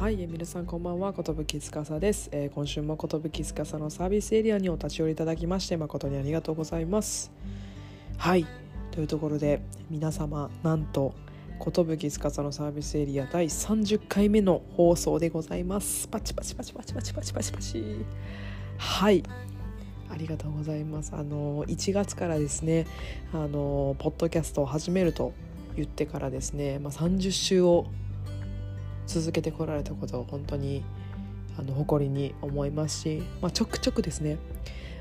はい皆さんこんばんは寿司です、えー、今週も寿司のサービスエリアにお立ち寄りいただきまして誠にありがとうございます。はいというところで皆様なんと寿司のサービスエリア第30回目の放送でございます。パチパチパチパチパチパチパチ。パチはいありがとうございます。あの1月からですねあのポッドキャストを始めると言ってからですね、まあ、30週を続けてこられたことを本当にあの誇りに思いますし、まあ、ちょくちょくですね、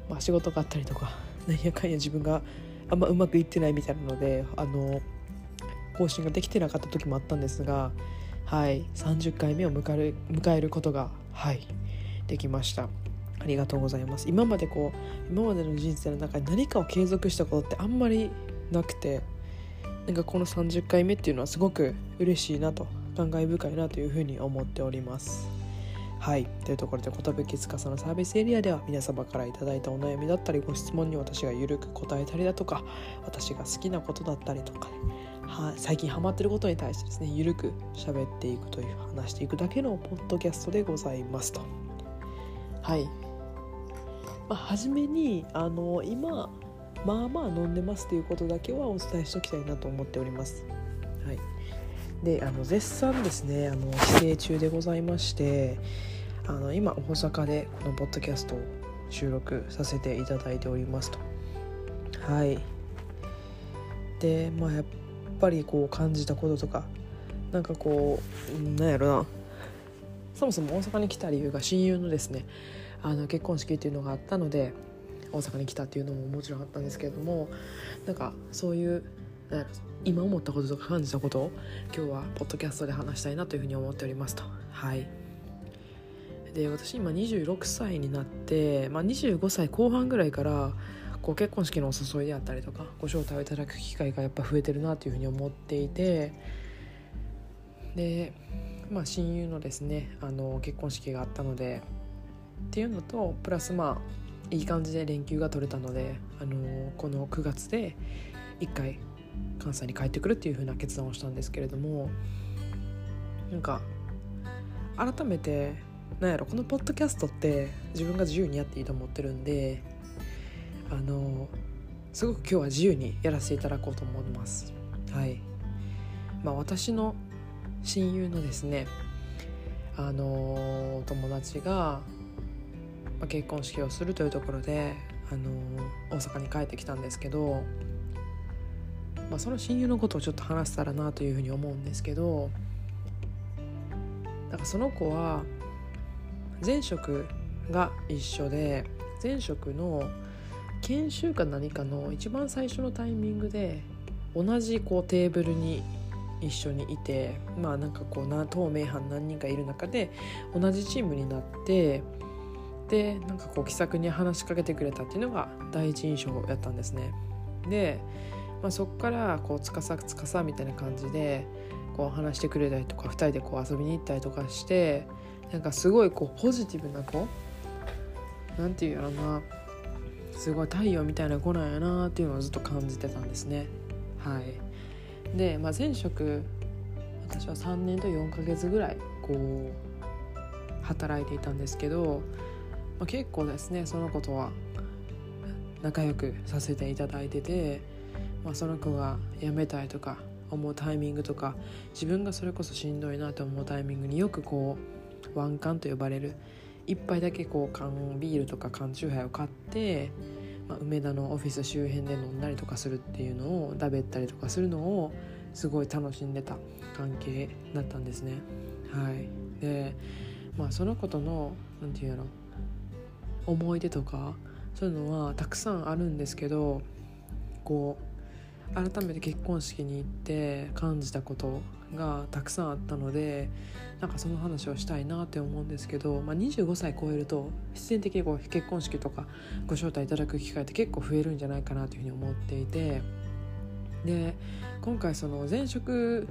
まあ、仕事があったりとかなんやかんや自分があんまうまくいってないみたいなのであの更新ができてなかった時もあったんですが、はい、30回目を迎える迎えることが、はい、できました。ありがとうございます今までこう今までの人生の中に何かを継続したことってあんまりなくてなんかこの30回目っていうのはすごく嬉しいなと感慨深いなというふうに思っております。はい。というところで寿司のサービスエリアでは皆様から頂いたお悩みだったりご質問に私がゆるく答えたりだとか私が好きなことだったりとか、ね、は最近ハマってることに対してですねゆるく喋っていくという話していくだけのポッドキャストでございますと。はい。まあ、初めにあの今まあまあ飲んでますということだけはお伝えしておきたいなと思っております。はい、であの絶賛ですねあの帰省中でございましてあの今大阪でこのポッドキャストを収録させていただいておりますと。はいでまあやっぱりこう感じたこととかなんかこうなんやろなそもそも大阪に来た理由が親友のですねあの結婚式っていうのがあったので大阪に来たっていうのももちろんあったんですけれどもなんかそういう今思ったこととか感じたことを今日はポッドキャストで話したいなというふうに思っておりますと。はいで私今26歳になって、まあ、25歳後半ぐらいからこう結婚式のお誘いであったりとかご招待をいただく機会がやっぱ増えてるなというふうに思っていてで、まあ、親友のですねあの結婚式があったのでっていうのとプラスまあいい感じで連休が取れたので、あの、この9月で1回関西に帰ってくるっていう風な決断をしたんですけれどもなんか改めてなんやろこのポッドキャストって自分が自由にやっていいと思ってるんであの、すごく今日は自由にやらせていただこうと思います。はいまあ、私の親友のですねあの、友達がま、結婚式をするというところで、あの大阪に帰ってきたんですけど、まあ、その親友のことをちょっと話せたらなというふうに思うんですけどなんかその子は前職が一緒で前職の研修か何かの一番最初のタイミングで同じこうテーブルに一緒にいてまあなんかこうな透明犯何人かいる中で同じチームになってでなんかこう気さくに話しかけてくれたっていうのが第一印象やったんですね。で、まあ、そこからこうつかさつかさみたいな感じでこう話してくれたりとか2人でこう遊びに行ったりとかしてなんかすごいこうポジティブな子なんていうやろなすごい太陽みたいな子なんやなっていうのをずっと感じてたんですね。はい、で、まあ、前職私は3年と4ヶ月ぐらいこう働いていたんですけどまあ、結構ですねその子とは仲良くさせていただいてて、まあ、その子が辞めたいとか思うタイミングとか自分がそれこそしんどいなと思うタイミングによくこうワンカンと呼ばれる一杯だけこう缶ビールとか缶チューハイを買って、まあ、梅田のオフィス周辺で飲んだりとかするっていうのをだべったりとかするのをすごい楽しんでた関係だったんですね。はい、でまあその子との何て言うの思い出とかそういうのはたくさんあるんですけどこう改めて結婚式に行って感じたことがたくさんあったのでなんかその話をしたいなって思うんですけど、まあ、25歳超えると必然的にこう結婚式とかご招待いただく機会って結構増えるんじゃないかなというふうに思っていてで今回その前職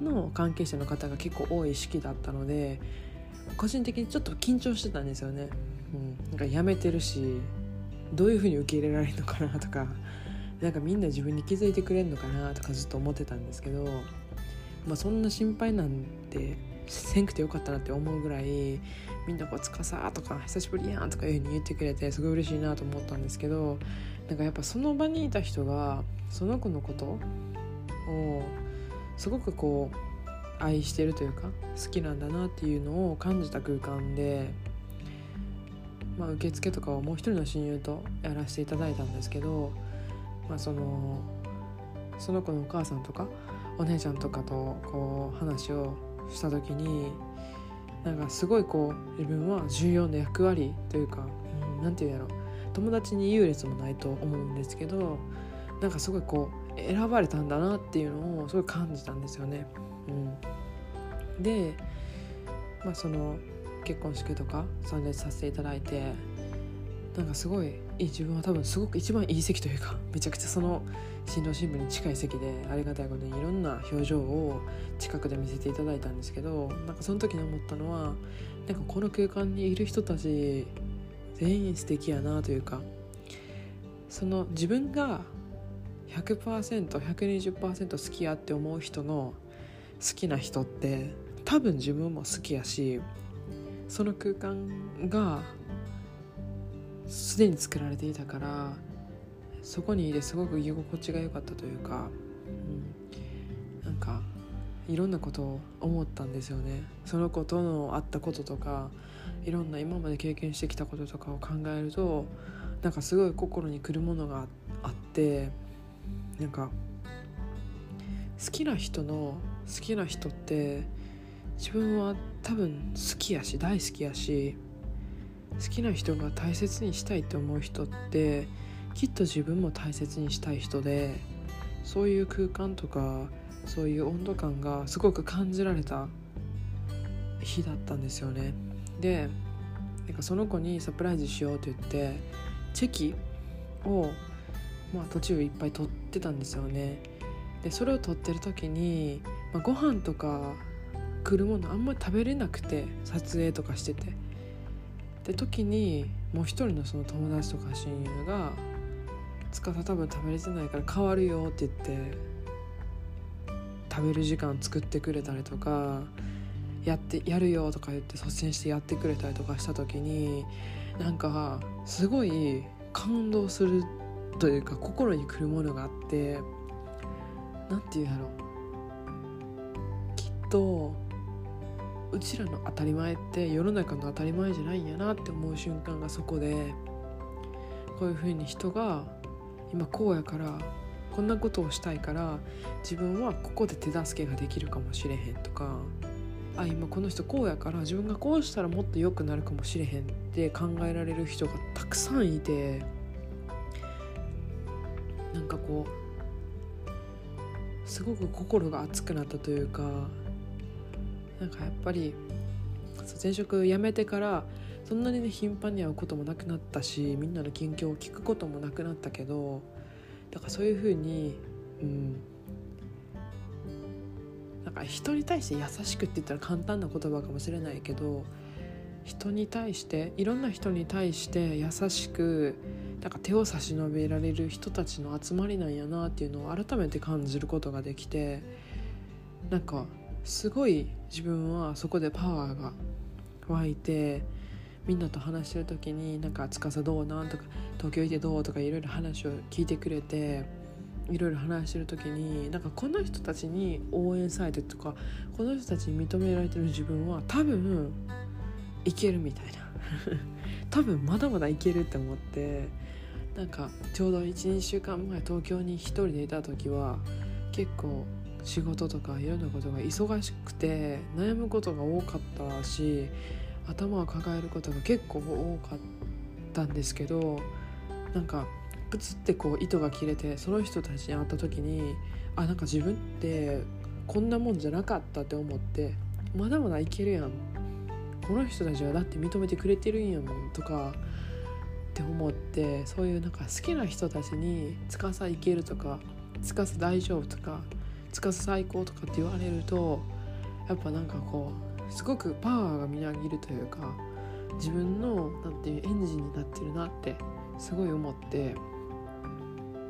の関係者の方が結構多い式だったので個人的にちょっと緊張してたんですよね。うん、なんか辞めてるしどういうふうに受け入れられるのかなとかなんかみんな自分に気づいてくれるのかなとかずっと思ってたんですけど、まあ、そんな心配なんてせんくてよかったなって思うぐらいみんなこう「つかさ」とか「久しぶりやん」とかいうふうに言ってくれてすごい嬉しいなと思ったんですけどなんかやっぱその場にいた人がその子のことをすごくこう愛してるというか好きなんだなっていうのを感じた空間で、まあ、受付とかはもう一人の親友とやらせていただいたんですけど、まあ、そのその子のお母さんとかお姉ちゃんとかとこう話をした時になんかすごいこう自分は重要な役割というか何、うん、て言うんやろ友達に優劣もないと思うんですけどなんかすごいこう選ばれたんだなっていうのをすごい感じたんですよね。うん、で、まあ、その結婚式とか参列させていただいてなんかすごい自分は多分すごく一番いい席というかめちゃくちゃその新郎新婦に近い席でありがたいことにいろんな表情を近くで見せていただいたんですけどなんかその時に思ったのはなんかこの空間にいる人たち全員素敵やなというかその自分が 100%120% 好きやって思う人の好きな人って多分自分も好きやしその空間がすでに作られていたからそこにいてすごく居心地が良かったというか、うん、なんかいろんなことを思ったんですよね。その子との会ったこととかいろんな今まで経験してきたこととかを考えるとなんかすごい心にくるものがあってなんか好きな人の好きな人って自分は多分好きやし大好きやし好きな人が大切にしたいって思う人ってきっと自分も大切にしたい人でそういう空間とかそういう温度感がすごく感じられた日だったんですよね。でなんかその子にサプライズしようと言ってチェキを、まあ、途中いっぱい取ってたんですよね。でそれを取ってる時に、まあ、ご飯とか来るものあんまり食べれなくて撮影とかしてて。で時にもう一人のその友達とか親友が「司多分食べれてないから変わるよ」って言って食べる時間作ってくれたりとかやってやるよとか言って率先してやってくれたりとかした時になんかすごい感動するというか心にくるものがあって何て言うんやろきっとうちらの当たり前って世の中の当たり前じゃないんやなって思う瞬間がそこでこういうふうに人が今こうやからこんなことをしたいから自分はここで手助けができるかもしれへんとかあ今この人こうやから自分がこうしたらもっと良くなるかもしれへんって考えられる人がたくさんいてなんかこうすごく心が熱くなったというかなんかやっぱり前職辞めてからそんなにね頻繁に会うこともなくなったしみんなの近況を聞くこともなくなったけどだからそういうふうにうん。なんか人に対して優しくって言ったら簡単な言葉かもしれないけど人に対していろんな人に対して優しくなんか手を差し伸べられる人たちの集まりなんやなっていうのを改めて感じることができてなんかすごい自分はそこでパワーが湧いてみんなと話してる時になんか「司どうなん?」とか「東京行ってどう?」とかいろいろ話を聞いてくれていろいろ話してる時になんかこの人たちに応援されてとかこの人たちに認められてる自分は多分いけるみたいな 多分まだまだいけるって思ってなんかちょうど12週間前東京に一人でいた時は結構仕事とかいろんなことが忙しくて悩むことが多かったし頭を抱えることが結構多かったんですけどなんかプツってこう糸が切れてその人たちに会った時にあなんか自分ってこんなもんじゃなかったって思ってまだまだいけるやん。この人たちはだって認めてくれてるんやもんとかって思ってそういうなんか好きな人たちに「司いける」とか「司大丈夫」とか司最高とかって言われるとやっぱなんかこうすごくパワーがみなぎるというか自分のなんていうエンジンになってるなってすごい思って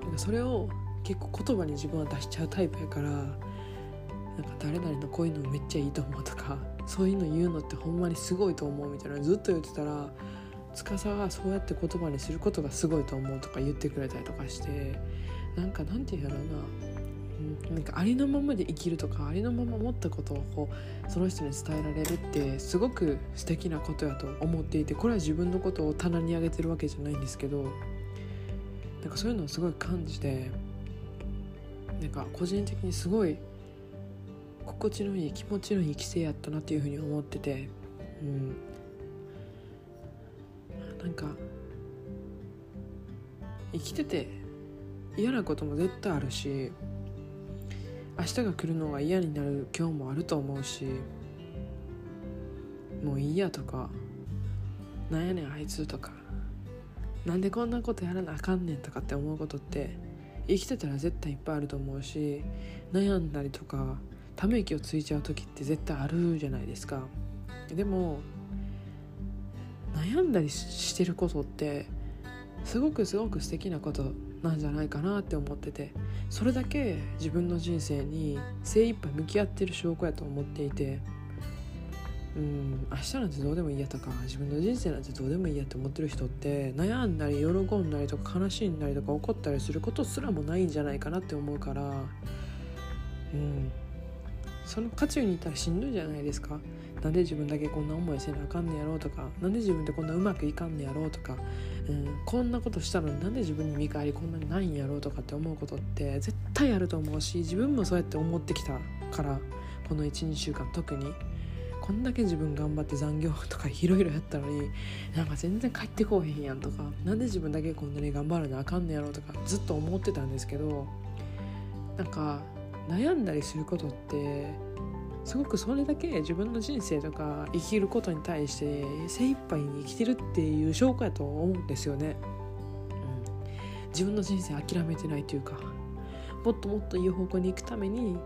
なんかそれを結構言葉に自分は出しちゃうタイプやからなんか誰々のこういうのめっちゃいいと思うとかそういうの言うのってほんまにすごいと思うみたいなずっと言ってたら司はそうやって言葉にすることがすごいと思うとか言ってくれたりとかしてなんかなんて言うんやろうな。なんかありのままで生きるとかありのまま持ったことをこうその人に伝えられるってすごく素敵なことやと思っていてこれは自分のことを棚に上げてるわけじゃないんですけどなんかそういうのをすごい感じてなんか個人的にすごい心地のいい気持ちのいい規制やったなっていうふうに思っててうん。なんか生きてて嫌なことも絶対あるし明日が来るのが嫌になる今日もあると思うしもういいやとかなんやねんあいつとかなんでこんなことやらなあかんねんとかって思うことって生きてたら絶対いっぱいあると思うし悩んだりとかため息をついちゃう時って絶対あるじゃないですか。でも悩んだりしてることってすごくすごく素敵なことなんじゃないかなって思っててそれだけ自分の人生に精一杯向き合ってる証拠やと思っていてうん明日なんてどうでもいいやとか自分の人生なんてどうでもいいやって思ってる人って悩んだり喜んだりとか悲しんだりとか怒ったりすることすらもないんじゃないかなって思うからうんその渦中にいたらしんどいじゃないですか。なんで自分だけこんな思いせなあかんねやろうとか。なんで自分でこんなうまくいかんねやろうとか、うん、こんなことしたのになんで自分に見返りこんなにないんやろうとかって思うことって絶対あると思うし自分もそうやって思ってきたからこの12週間特に。こんだけ自分頑張って残業とか いろいろやったのになんか全然帰ってこうへんやんとか。なんで自分だけこんなに頑張らなあかんねやろうとかずっと思ってたんですけどなんか悩んだりすることってすごくそれだけ自分の人生とか生きることに対して精一杯に生きてるっていう証拠やと思うんですよね、うん、自分の人生諦めてないというかもっともっといい方向に行くために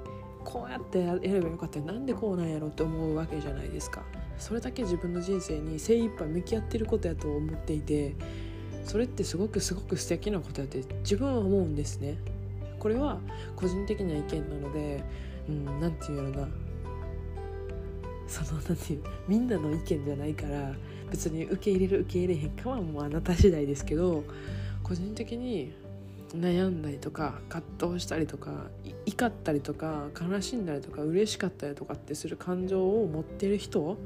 こうやってやればよかったなんでこうなんやろって思うわけじゃないですか。それだけ自分の人生に精一杯向き合ってることやと思っていてそれってすごくすごく素敵なことやって自分は思うんですね。これは個人的な意見なのでうん何て言うやろな。その何て言うみんなの意見じゃないから別に受け入れる受け入れへんかはもうあなた次第ですけど個人的に悩んだりとか葛藤したりとか怒ったりとか悲しんだりとか嬉しかったりとかってする感情を持ってる人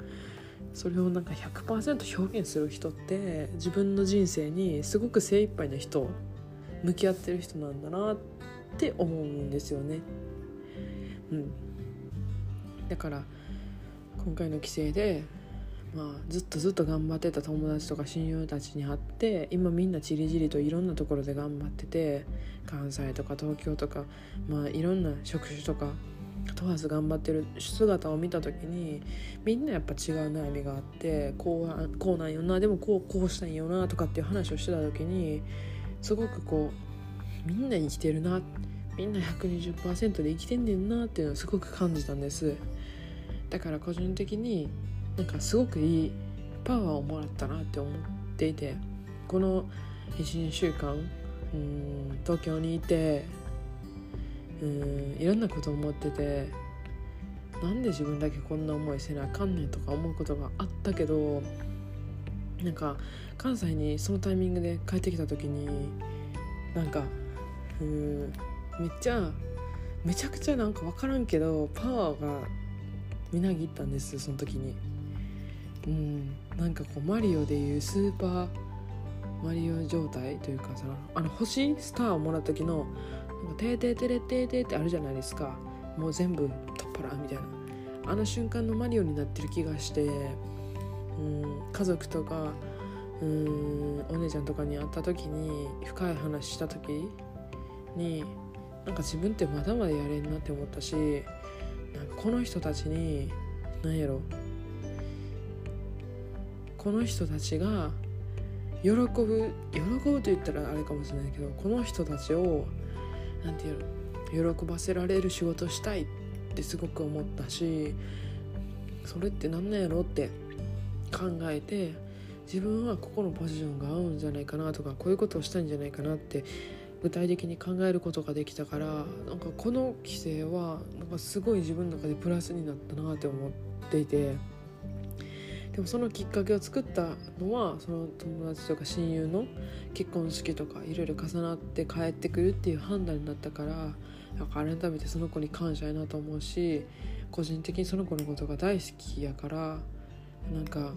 それをなんか100%表現する人って自分の人生にすごく精一杯な人向き合ってる人なんだなっって思うんですよね。うん、だから今回の帰省で、まあ、ずっとずっと頑張ってた友達とか親友たちに会って今みんなちりじりといろんなところで頑張ってて関西とか東京とか、まあ、いろんな職種とか問わず頑張ってる姿を見た時にみんなやっぱ違う悩みがあってこうこうなんよなでもこうこうしたいんよなとかっていう話をしてた時にすごくこうみんな生きてるなみんな120%で生きてんねんなっていうのをすごく感じたんです。だから個人的になんかすごくいいパワーをもらったなって思っていてこの12週間うん東京にいてうんいろんなこと思っててなんで自分だけこんな思いせなあかんねんとか思うことがあったけどなんか関西にそのタイミングで帰ってきた時になんかうん。めっちゃめちゃくちゃなんか分からんけどパワーがみなぎったんですその時に。うん。なんかこうマリオでいうスーパーマリオ状態というかさあの星スターをもらった時の「てーてーてれてーてー」ってあるじゃないですか。もう全部取っ払うみたいな。あの瞬間のマリオになってる気がしてうん。家族とかうん。お姉ちゃんとかに会った時に深い話した時になんか自分ってまだまだやれんなって思ったしなんかこの人たちに何やろこの人たちが喜ぶ喜ぶと言ったらあれかもしれないけどこの人たちを何て言うの喜ばせられる仕事したいってすごく思ったしそれって何なんやろって考えて自分はここのポジションが合うんじゃないかなとかこういうことをしたいんじゃないかなって具体的に考えることができたからなんかこの規制はなんかすごい自分の中でプラスになったなって思っていてでもそのきっかけを作ったのはその友達とか親友の結婚式とかいろいろ重なって帰ってくるっていう判断になったからなんか改めてその子に感謝やなと思うし個人的にその子のことが大好きやからなんか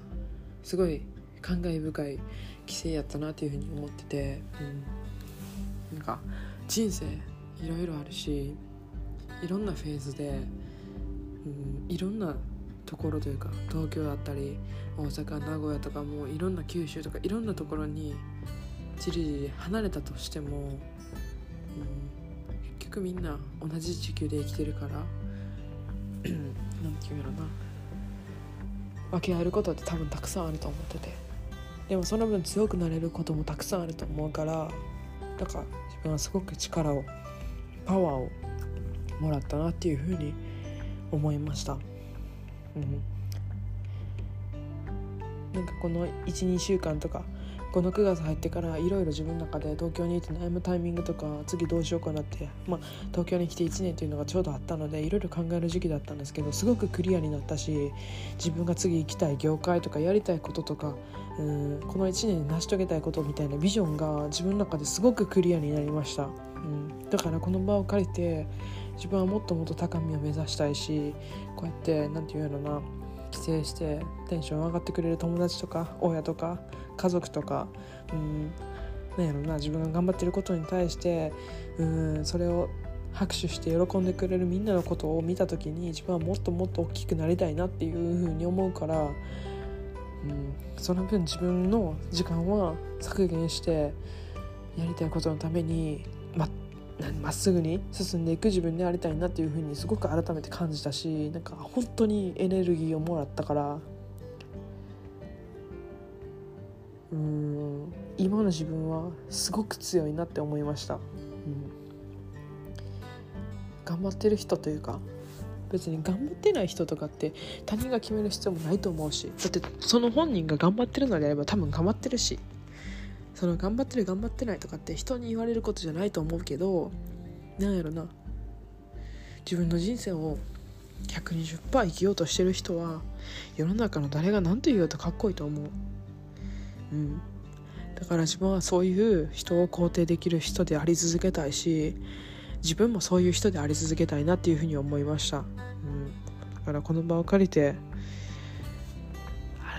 すごい感慨深い規制やったなっていうふうに思ってて、うん、なんか人生いろいろあるしいろんなフェーズで、うん、いろんなところというか東京だったり大阪名古屋とかもいろんな九州とかいろんなところにじりじり離れたとしても、うん、結局みんな同じ地球で生きてるから何て言うんやろな。分け合えることって多分たくさんあると思ってて。でもその分強くなれることもたくさんあると思うからだから自分はすごく力をパワーをもらったなっていうふうに思いました。うんなんかこの12週間とかこの9月入ってからいろいろ自分の中で東京にいて悩むタイミングとか次どうしようかなって、まあ、東京に来て1年というのがちょうどあったのでいろいろ考える時期だったんですけどすごくクリアになったし自分が次行きたい業界とかやりたいこととかうんこの1年で成し遂げたいことみたいなビジョンが自分の中ですごくクリアになりました、うん、だからこの場を借りて自分はもっともっと高みを目指したいしこうやって何て言うやろな帰省してテンション上がってくれる友達とか親とか家族とかうんなんやろな自分が頑張ってることに対してうんそれを拍手して喜んでくれるみんなのことを見た時に自分はもっともっと大きくなりたいなっていうふうに思うから、うん、その分自分の時間は削減してやりたいことのためにまっすぐに進んでいく自分でありたいなっていうふうにすごく改めて感じたしなんか本当にエネルギーをもらったから。うん今の自分はすごく強いなって思いました、うん、頑張ってる人というか別に頑張ってない人とかって他人が決める必要もないと思うしだってその本人が頑張ってるのであれば多分頑張ってるし。その頑張ってる頑張ってないとかって人に言われることじゃないと思うけどなんやろな。自分の人生を120%生きようとしてる人は世の中の誰が何と言おうとかっこいいと思う。うん。だから自分はそういう人を肯定できる人であり続けたいし自分もそういう人であり続けたいなっていうふうに思いました、うん、だからこの場を借りて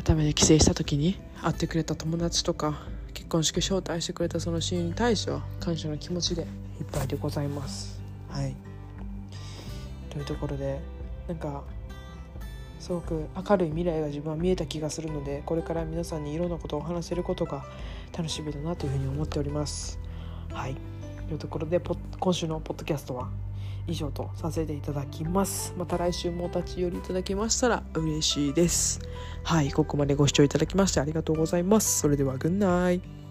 改めて帰省した時に会ってくれた友達とか婚式招待してくれたその親友に対しては感謝の気持ちで。いっぱいでございます。はい。というところでなんかすごく明るい未来が自分は見えた気がするのでこれから皆さんにいろんなことを話せることが楽しみだなというふうに思っております。はい。というところで今週のポッドキャストは以上とさせていただきます。また来週もお立ち寄りいただけましたら嬉しいです。はい。ここまでご視聴いただきましてありがとうございます。それではグッナイ